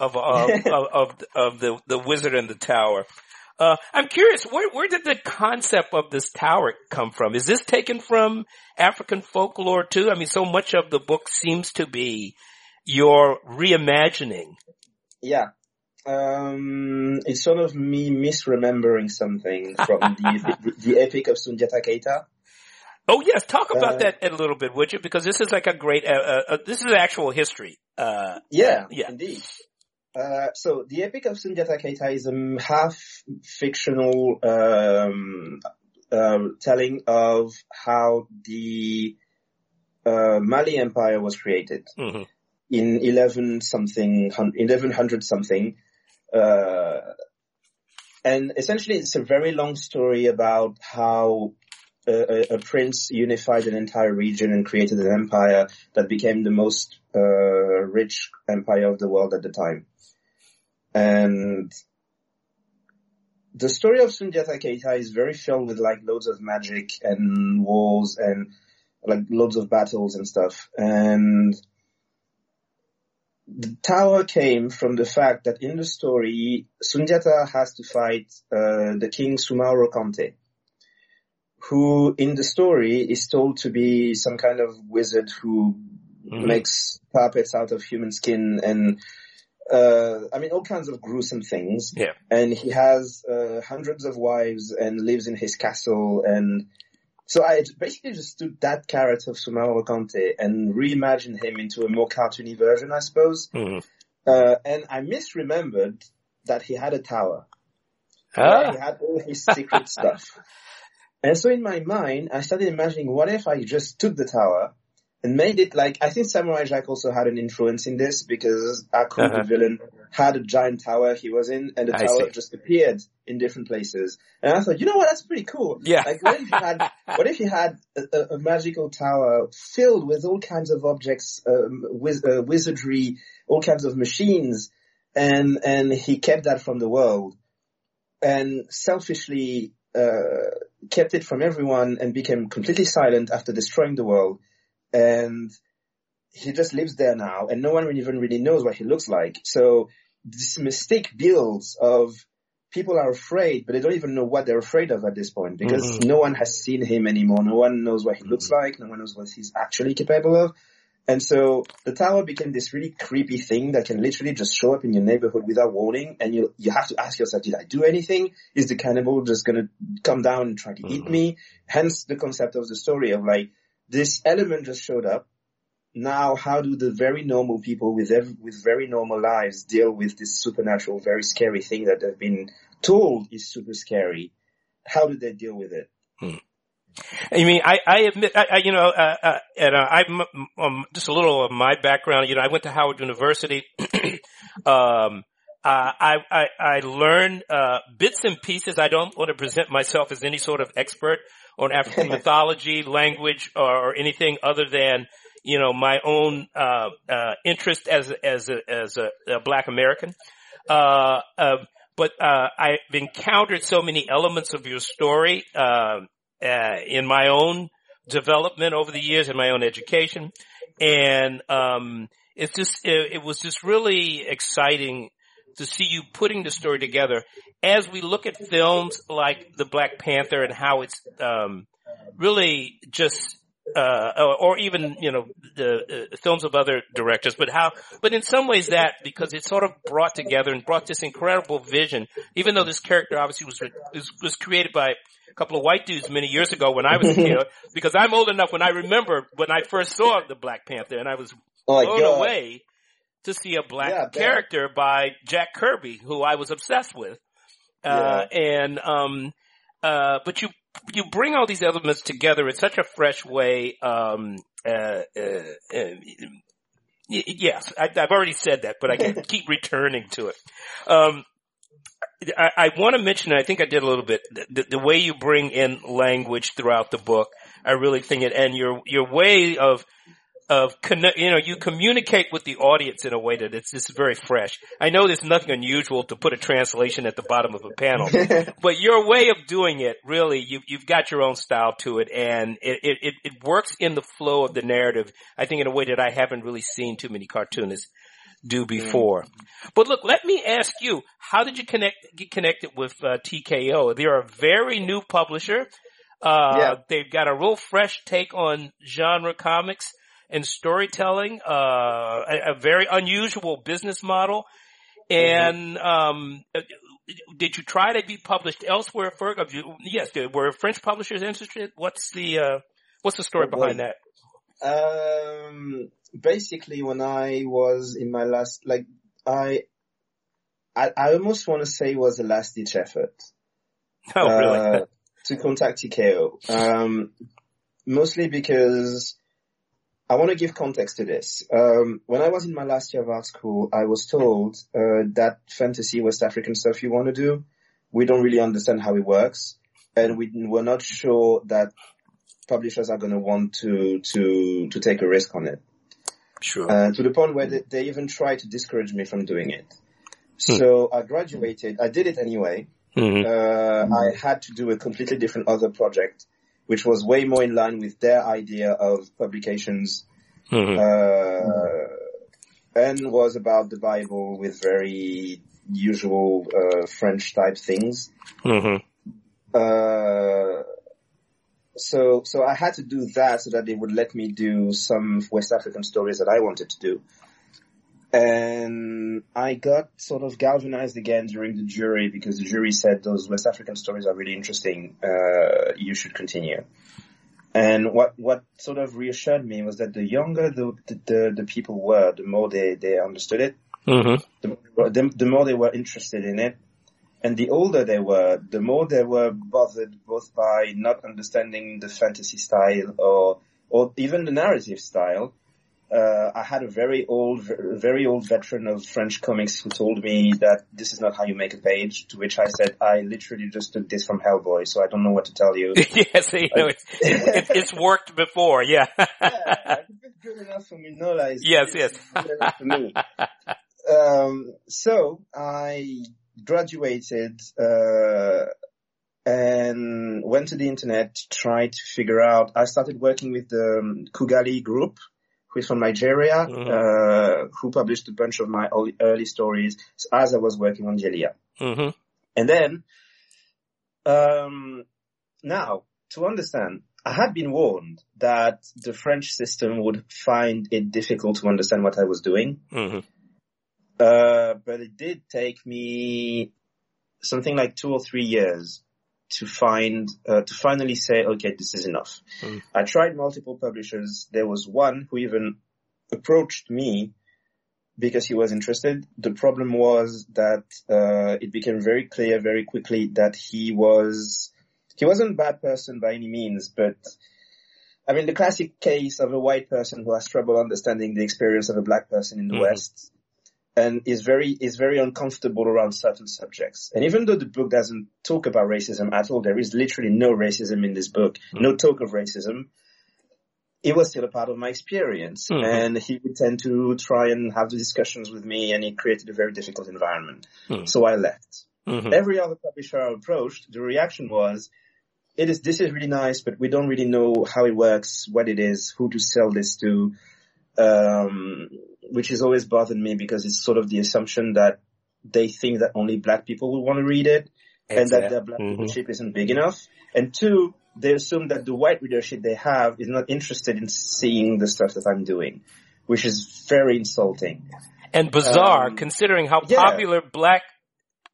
of of, of, of of the the wizard and the tower. Uh, I'm curious, where where did the concept of this tower come from? Is this taken from African folklore too? I mean, so much of the book seems to be your reimagining. Yeah. um, it's sort of me misremembering something from the, the, the epic of Sundiata Keita. Oh yes, talk about Uh, that a little bit, would you? Because this is like a great, uh, uh, uh, this is actual history. Uh, Yeah, yeah. indeed. Uh, so the Epic of Sundiata Keita is a half fictional um, uh, telling of how the uh, Mali Empire was created mhm. in eleven something, eleven hundred something, uh, and essentially it's a very long story about how a, a, prince unified an entire region and created an empire that became the most uh, rich empire of the world at the time. And the story of Sundiata Keita is very filled with like loads of magic and wars and like loads of battles and stuff. And the tower came from the fact that in the story, Sundiata has to fight uh, the king Sumaoro Kante, who in the story is told to be some kind of wizard who Mhm. makes puppets out of human skin and uh, I mean all kinds of gruesome things. Yeah. And he has uh, hundreds of wives and lives in his castle and so I basically just took that character of Sumaoro Kante and reimagined him into a more cartoony version, I suppose. Mhm. Uh, and I misremembered that he had a tower. Ah. He had all his secret stuff. And so in my mind, I started imagining what if I just took the tower and made it like, I think Samurai Jack also had an influence in this because Aku, Uh-huh. the villain, had a giant tower he was in and the I tower see. just appeared in different places. And I thought, you know what, that's pretty cool. Yeah. Like what if you had, what if you had a, a, a magical tower filled with all kinds of objects, um, wiz- uh, wizardry, all kinds of machines, and, and he kept that from the world and selfishly uh, kept it from everyone and became completely silent after destroying the world. And he just lives there now, and no one even really knows what he looks like. So this mistake builds of people are afraid, but they don't even know what they're afraid of at this point because Mhm. no one has seen him anymore. No one knows what he looks like. No one knows what he's actually capable of. And so the tower became this really creepy thing that can literally just show up in your neighborhood without warning. And you, you have to ask yourself, did I do anything? Is the cannibal just going to come down and try to eat Mhm. me? Hence the concept of the story of like, this element just showed up. Now, how do the very normal people with with very normal lives deal with this supernatural, very scary thing that they've been told is super scary? How do they deal with it? I mean, I, I admit, I, I, you know, uh, uh, and uh, I'm um, just a little of my background. You know, I went to Howard University. um, uh, I, I, I learned uh, bits and pieces. I don't want to present myself as any sort of expert on African mythology, language, or, or anything other than you know my own uh, uh, interest as as a, as a, a Black American. Uh, uh, but uh, I've encountered so many elements of your story. Uh, uh, in my own development over the years, in my own education, and um, it's just it, it was just really exciting to see you putting the story together. As we look at films like the Black Panther and how it's um, really just uh, or, or even you know the uh, films of other directors, but how, but in some ways that because it sort of brought together and brought this incredible vision. Even though this character obviously was was, was created by a couple of white dudes many years ago when I was a kid, because I'm old enough when I remember when I first saw the Black Panther and I was Oh blown God. away to see a black Yeah, character by Jack Kirby, who I was obsessed with. Uh, and, um, uh, but you, you bring all these elements together in such a fresh way. Um, uh, uh, uh, yes, I, I've already said that, but I can keep returning to it. Um, I, I want to mention, I think I did a little bit, the, the way you bring in language throughout the book. I really think it, and your, your way of, of connect, you know, you communicate with the audience in a way that it's just very fresh. I know there's nothing unusual to put a translation at the bottom of a panel, but your way of doing it, really, you, you've got your own style to it, and it, it, it, works in the flow of the narrative. I think in a way that I haven't really seen too many cartoonists do before. But look, let me ask you, how did you connect, get connected with uh, TKO? They're a very new publisher. Uh, Yeah. they've got a real fresh take on genre comics and storytelling, uh, a, a very unusual business model. And um, did you try to be published elsewhere? Ferg? Yes, were French publishers interested? What's the uh, what's the story behind that? Um, basically, when I was in my last, like, I, I, I almost want to say was a last ditch effort. Oh, really? Uh, to contact TKO. Um, mostly because I want to give context to this. Um, when I was in my last year of art school, I was told uh, that fantasy West African stuff you want to do, we don't really understand how it works, and we were not sure that publishers are going to want to to to take a risk on it. Sure. Uh, to the point where they, they, even tried to discourage me from doing it. Hmm. So I graduated. I did it anyway. Mm-hmm. Uh, I had to do a completely different other project, which was way more in line with their idea of publications, mm-hmm. uh, and was about the Bible with very usual uh, French type things. Mm-hmm. Uh, so so I had to do that so that they would let me do some West African stories that I wanted to do. And I got sort of galvanized again during the jury because the jury said those West African stories are really interesting. Uh, you should continue. And what what sort of reassured me was that the younger the the, the people were, the more they, they understood it, mm-hmm. the, the, the more they were interested in it, and the older they were, the more they were bothered both by not understanding the fantasy style or or even the narrative style, uh, I had a very old, very old veteran of French comics who told me that this is not how you make a page. To which I said, I literally just took this from Hellboy, so I don't know what to tell you. yes, you know, it's, it's, it's, worked before. Yeah. yeah, it's good enough for me. No lies. Yes, yes. Good enough for me. Um, so I graduated. Uh, and went to the internet, tried to figure out, I started working with the um, Kugali group, who's from Nigeria, mm-hmm. uh, who published a bunch of my early stories as I was working on Djeliya. Mm-hmm. And then, um, now to understand, I had been warned that the French system would find it difficult to understand what I was doing. Mm-hmm. Uh, but it did take me something like two or three years to find uh, to finally say, okay, this is enough. Mm. I tried multiple publishers. There was one who even approached me because he was interested. The problem was that uh, it became very clear very quickly that he was he wasn't a bad person by any means, but I mean the classic case of a white person who has trouble understanding the experience of a black person in the mm-hmm. West and is very is very uncomfortable around certain subjects. And even though the book doesn't talk about racism at all, there is literally no racism in this book, mm-hmm. no talk of racism. It was still a part of my experience, mm-hmm. and he would tend to try and have the discussions with me, and it created a very difficult environment. Mm-hmm. So I left. Mm-hmm. Every other publisher I approached, the reaction was, "It is this is really nice, but we don't really know how it works, what it is, who to sell this to." Um, which has always bothered me because it's sort of the assumption that they think that only black people will want to read it and that their black mm-hmm. readership isn't big enough. And two, they assume that the white readership they have is not interested in seeing the stuff that I'm doing, which is very insulting. And bizarre um, considering how yeah. popular black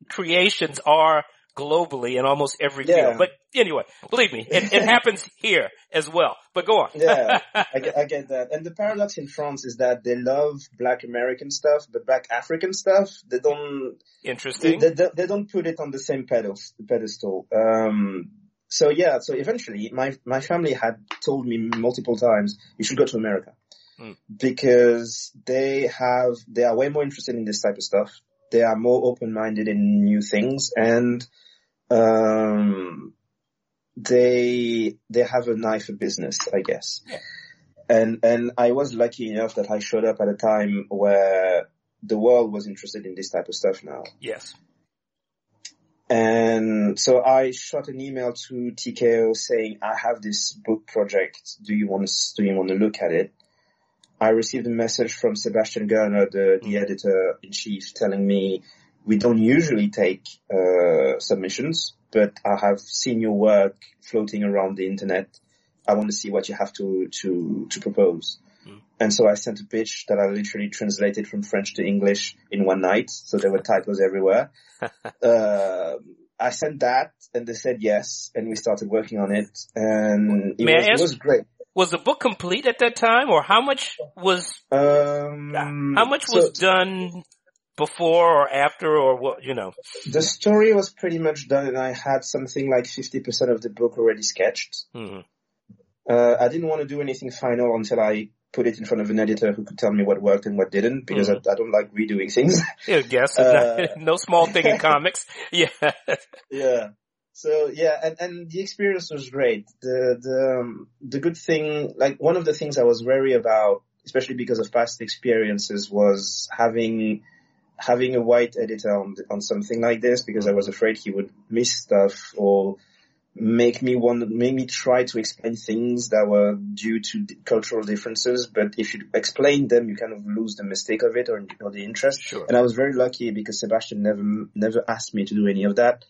creations are globally in almost every yeah. field. But anyway, believe me, it, it happens here as well. But go on. yeah, I get, I get, that. And the paradox in France is that they love Black American stuff, but Black African stuff they don't. Interesting. They, they, they don't put it on the same pedestal. Um, so yeah, so eventually my my family had told me multiple times you should go to America. Mm. Because they have, they are way more interested in this type of stuff. They are more open-minded in new things and um, they they have a knife for business, I guess. Yeah. And and I was lucky enough that I showed up at a time where the world was interested in this type of stuff now. Yes. And so I shot an email to TKO saying, I have this book project. Do you want to, do you want to look at it? I received a message from Sebastian Girner, the, the mm. editor in chief telling me, we don't usually take uh, submissions, but I have seen your work floating around the internet. I want to see what you have to to to propose. Mm. And so I sent a pitch that I literally translated from French to English in one night. So there were typos everywhere. uh, I sent that and they said yes and we started working on it and it, was, ask, it was, great. Was the book complete at that time or how much was, um, how much so, was done before or after or what, you know? The story was pretty much done and I had something like 50% of the book already sketched. Mm-hmm. Uh, I didn't want to do anything final until I put it in front of an editor who could tell me what worked and what didn't because mm-hmm. I, I, don't like redoing things. Yeah, yes, uh, no small thing in comics. Yeah. yeah. So yeah, and, and the experience was great. The, the, um, the good thing, like one of the things I was wary about, especially because of past experiences was having having a white editor on, on something like this because I was afraid he would miss stuff or make me want, make me try to explain things that were due to cultural differences. But if you explain them, you kind of lose the mistake of it or, or the interest. Sure. And I was very lucky because Sebastian never, never asked me to do any of that.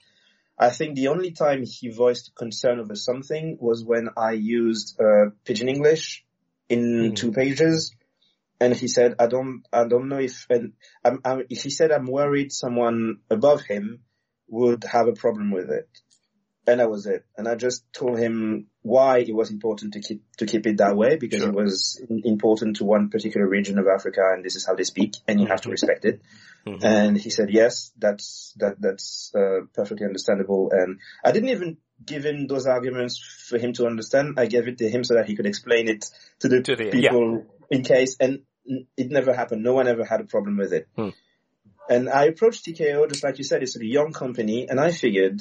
I think the only time he voiced concern over something was when I used uh, Pidgin English in mm-hmm. two pages and he said, I don't, I don't know if, and I'm, I'm, he said, I'm worried someone above him would have a problem with it. And that was it. And I just told him why it was important to keep, to keep it that way because sure. it was important to one particular region of Africa and this is how they speak and you have to respect it. Mm-hmm. And he said, yes, that's, that, that's, uh, perfectly understandable. And I didn't even give him those arguments for him to understand. I gave it to him so that he could explain it to the, to the people yeah. In case. And it never happened. No one ever had a problem with it. Hmm. And I approached TKO, just like you said, it's a young company, and I figured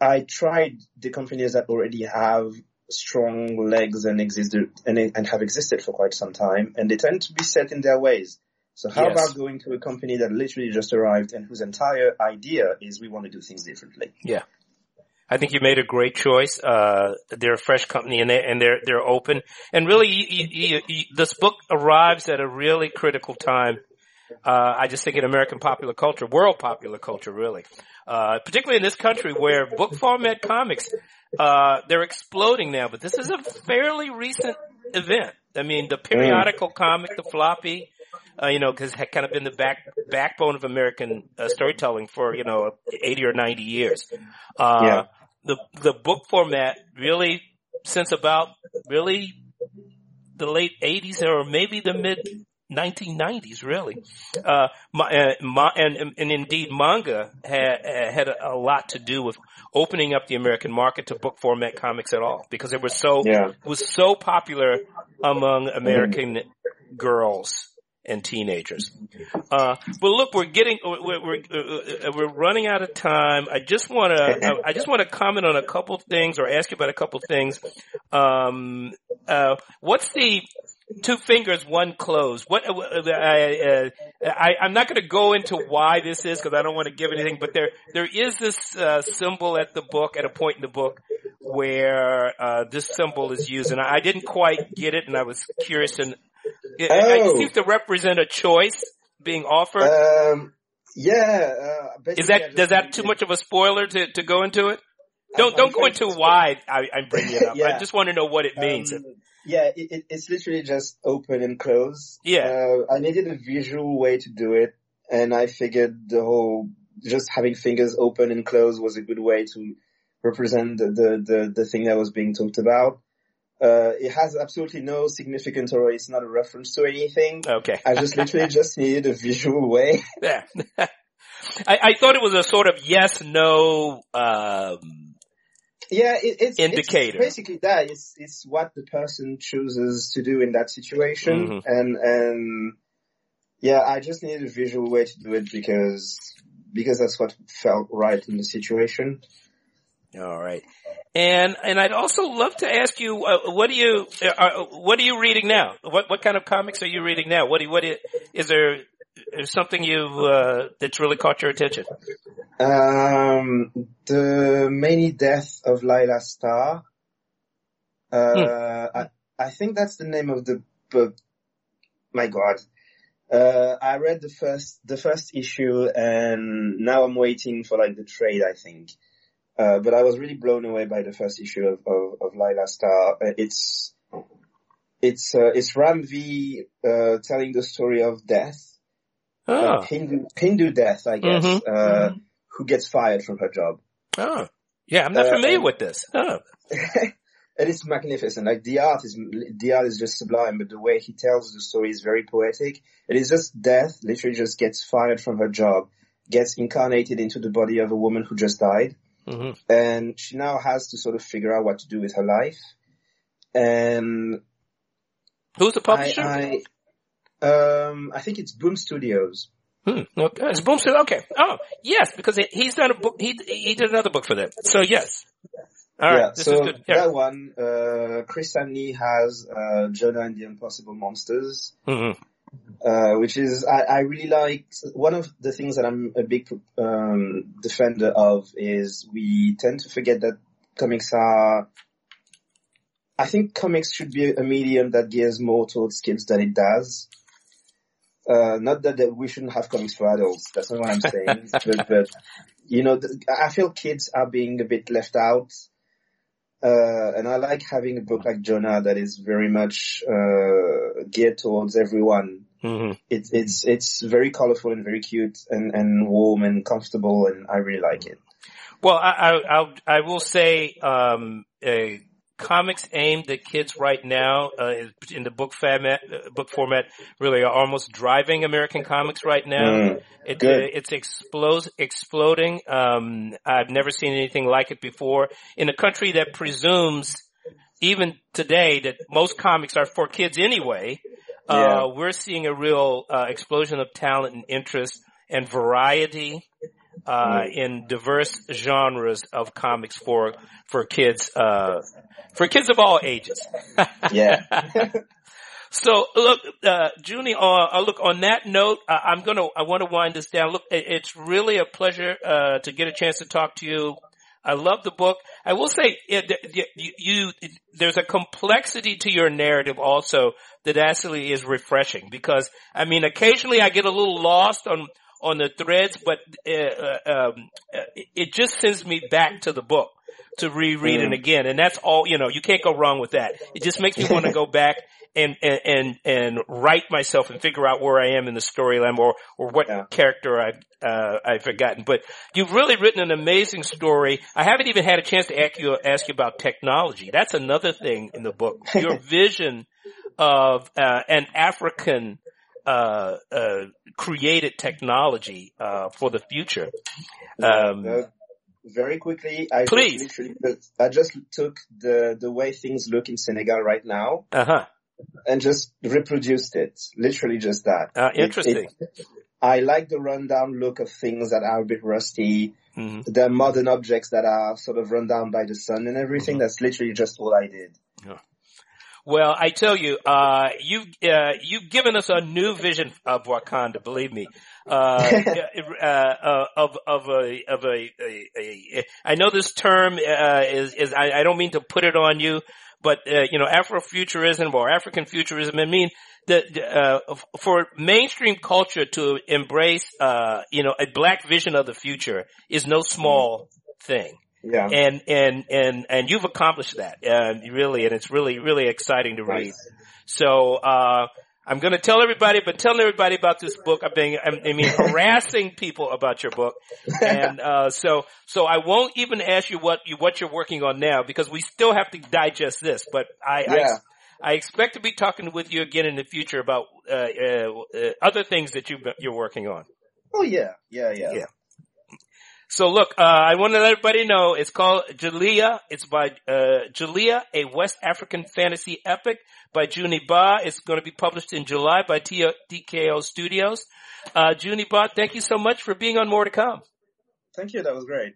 I tried the companies that already have strong legs and existed and, and have existed for quite some time, and they tend to be set in their ways. So how yes. about going to a company that literally just arrived and whose entire idea is we want to do things differently? Yeah. I think you made a great choice. Uh, they're a fresh company and they and they're they're open. And really, you, you, you, this book arrives at a really critical time. Uh, I just think in American popular culture, world popular culture, really, uh, particularly in this country where book format comics uh, they're exploding now. But this is a fairly recent event. I mean, the periodical comic, the floppy, uh, you know, because had kind of been the back backbone of American uh, storytelling for you know eighty or ninety years. Uh, yeah. The the book format really since about really the late eighties or maybe the mid 1990s, really. Uh, my, uh, my, and, and indeed, manga had had a, a, lot to do with opening up the American market to book format comics at all because it was so yeah. was so popular among American mm-hmm. girls and teenagers. Uh, but look, we're getting, we're, we're, uh, we're running out of time. I just want to, I just want to comment on a couple things or ask you about a couple things. Um, uh, what's the, two fingers, one closed. What uh, uh I, uh, I am not going to go into why this is because I don't want to give anything. But there there is this uh, symbol at the book at a point in the book where uh, this symbol is used, and I didn't quite get it, and I was curious to it, oh. it seems to represent a choice being offered. Um, yeah. Uh, Is that does that too much of a spoiler to, to go into it? Don't don't go into why I, I'm bringing it up. yeah. I just want to know what it means. Um, yeah, it, it's literally just open and close. Yeah. Uh, I needed a visual way to do it, and I figured the whole just having fingers open and close was a good way to represent the the the, the thing that was being talked about. Uh, it has absolutely no significance or it's not a reference to anything. Okay. I just literally just needed a visual way. Yeah. I, I, thought it was a sort of yes, no, um, yeah, it, it's, indicator. It's basically that. It's, it's what the person chooses to do in that situation. Mm-hmm. And, and yeah, I just needed a visual way to do it because, because that's what felt right in the situation. All right. And and I'd also love to ask you, uh, what are you uh, uh, what are you reading now? What what kind of comics are you reading now? What do you, what is, is there is something you uh, that's really caught your attention? Um, the many deaths of Laila Starr. Uh, hmm. I I think that's the name of the book. My God. Uh, I read the first the first issue and now I'm waiting for like the trade. I think. Uh, but I was really blown away by the first issue of, of, of Laila Starr. Uh, it's, it's uh, it's Ram V uh, telling the story of death, Oh, Hindu Hindu death, I guess, Mhm. uh, who gets fired from her job. oh. Yeah, I'm not familiar and- with this. Oh. and it's magnificent. Like the art is the art is just sublime, but the way he tells the story is very poetic. It is just death, literally just gets fired from her job, gets incarnated into the body of a woman who just died, hmm and she now has to sort of figure out what to do with her life. And Who's the publisher? I, um, I think it's Boom Studios. Hmm. Okay. It's Boom Studios. okay. Oh, yes, because he- he's done a book. He he did another book for them. So yes. All right. yeah, this so is good. Yeah. that one, uh, Chris Samnee has, uh, Jonna and the Unpossible Monsters. hmm uh, which is I, I really like one of the things that I'm a big um, defender of is we tend to forget that comics are. I think comics should be a medium that gears more towards kids than it does. Uh, not that, that we shouldn't have comics for adults. That's not what I'm saying. but, but you know, I feel kids are being a bit left out. Uh, and I like having a book like Jonna that is very much, uh, geared towards everyone hmm it's it's it's very colorful and very cute and and warm and comfortable and I really like it. Well, I, I, I'll, I will say, um, uh, comics aimed at kids right now, uh, in the book format, uh, book format really are almost driving American comics right now. Mm, It, Good. uh, it's explos- exploding. Um, I've never seen anything like it before in a country that presumes even today that most comics are for kids anyway. Yeah. Uh, we're seeing a real, uh, explosion of talent and interest and variety, uh, in diverse genres of comics for, for kids, uh, for kids of all ages. Yeah. So look, uh, Juni, uh, uh, look, on that note, uh, I'm gonna, I want to wind this down. Look, it's really a pleasure, uh, to get a chance to talk to you. I love the book. I will say, it, you, you, there's a complexity to your narrative also that actually is refreshing because, I mean, occasionally I get a little lost on, on the threads, but, uh, um, uh, it- it just sends me back to the book to reread it Mm. again. And that's all, you know, you can't go wrong with that. It just makes me want to go back and, and, and, and write myself and figure out where I am in the storyline or, or what Yeah. character I've, uh, I've forgotten. But you've really written an amazing story. I haven't even had a chance to ask you, ask you about technology. That's another thing in the book. Your vision of, uh, an African, uh, uh, created technology, uh, for the future. Um, Uh, very quickly, I Please. Just literally, I just took the the way things look in Senegal right now uh huh. and just reproduced it. Literally just that. Uh, It- interesting. it- I like the rundown look of things that are a bit rusty. hmm The modern objects that are sort of run down by the sun and everything. That's literally just all I did. Well, I tell you, uh, you, uh, you've given us a new vision of Wakanda, believe me. Uh, uh, uh, of, of a, of a, a, a, I know this term, uh, is, is, I, I don't mean to put it on you, but, uh, you know, Afrofuturism or African futurism, I mean, the, uh, for mainstream culture to embrace, uh, you know, a black vision of the future is no small thing Yeah. and and and and you've accomplished that uh, really and it's really really exciting to read Nice. so uh i'm going to tell everybody but telling everybody about this book i've been i mean harassing people about your book and uh so so i won't even ask you what you what you're working on now because we still have to digest this but i I, Yeah. I expect to be talking with you again in the future about uh, uh, uh other things that you you're working on Oh yeah. Yeah. Yeah. Yeah. So look, uh, I want to let everybody know it's called Djeliya. It's by, uh, Djeliya, a West African fantasy epic by Juni Ba. It's going to be published in July by T- TKO Studios. Uh, Juni Ba, thank you so much for being on More to Come. Thank you. That was great.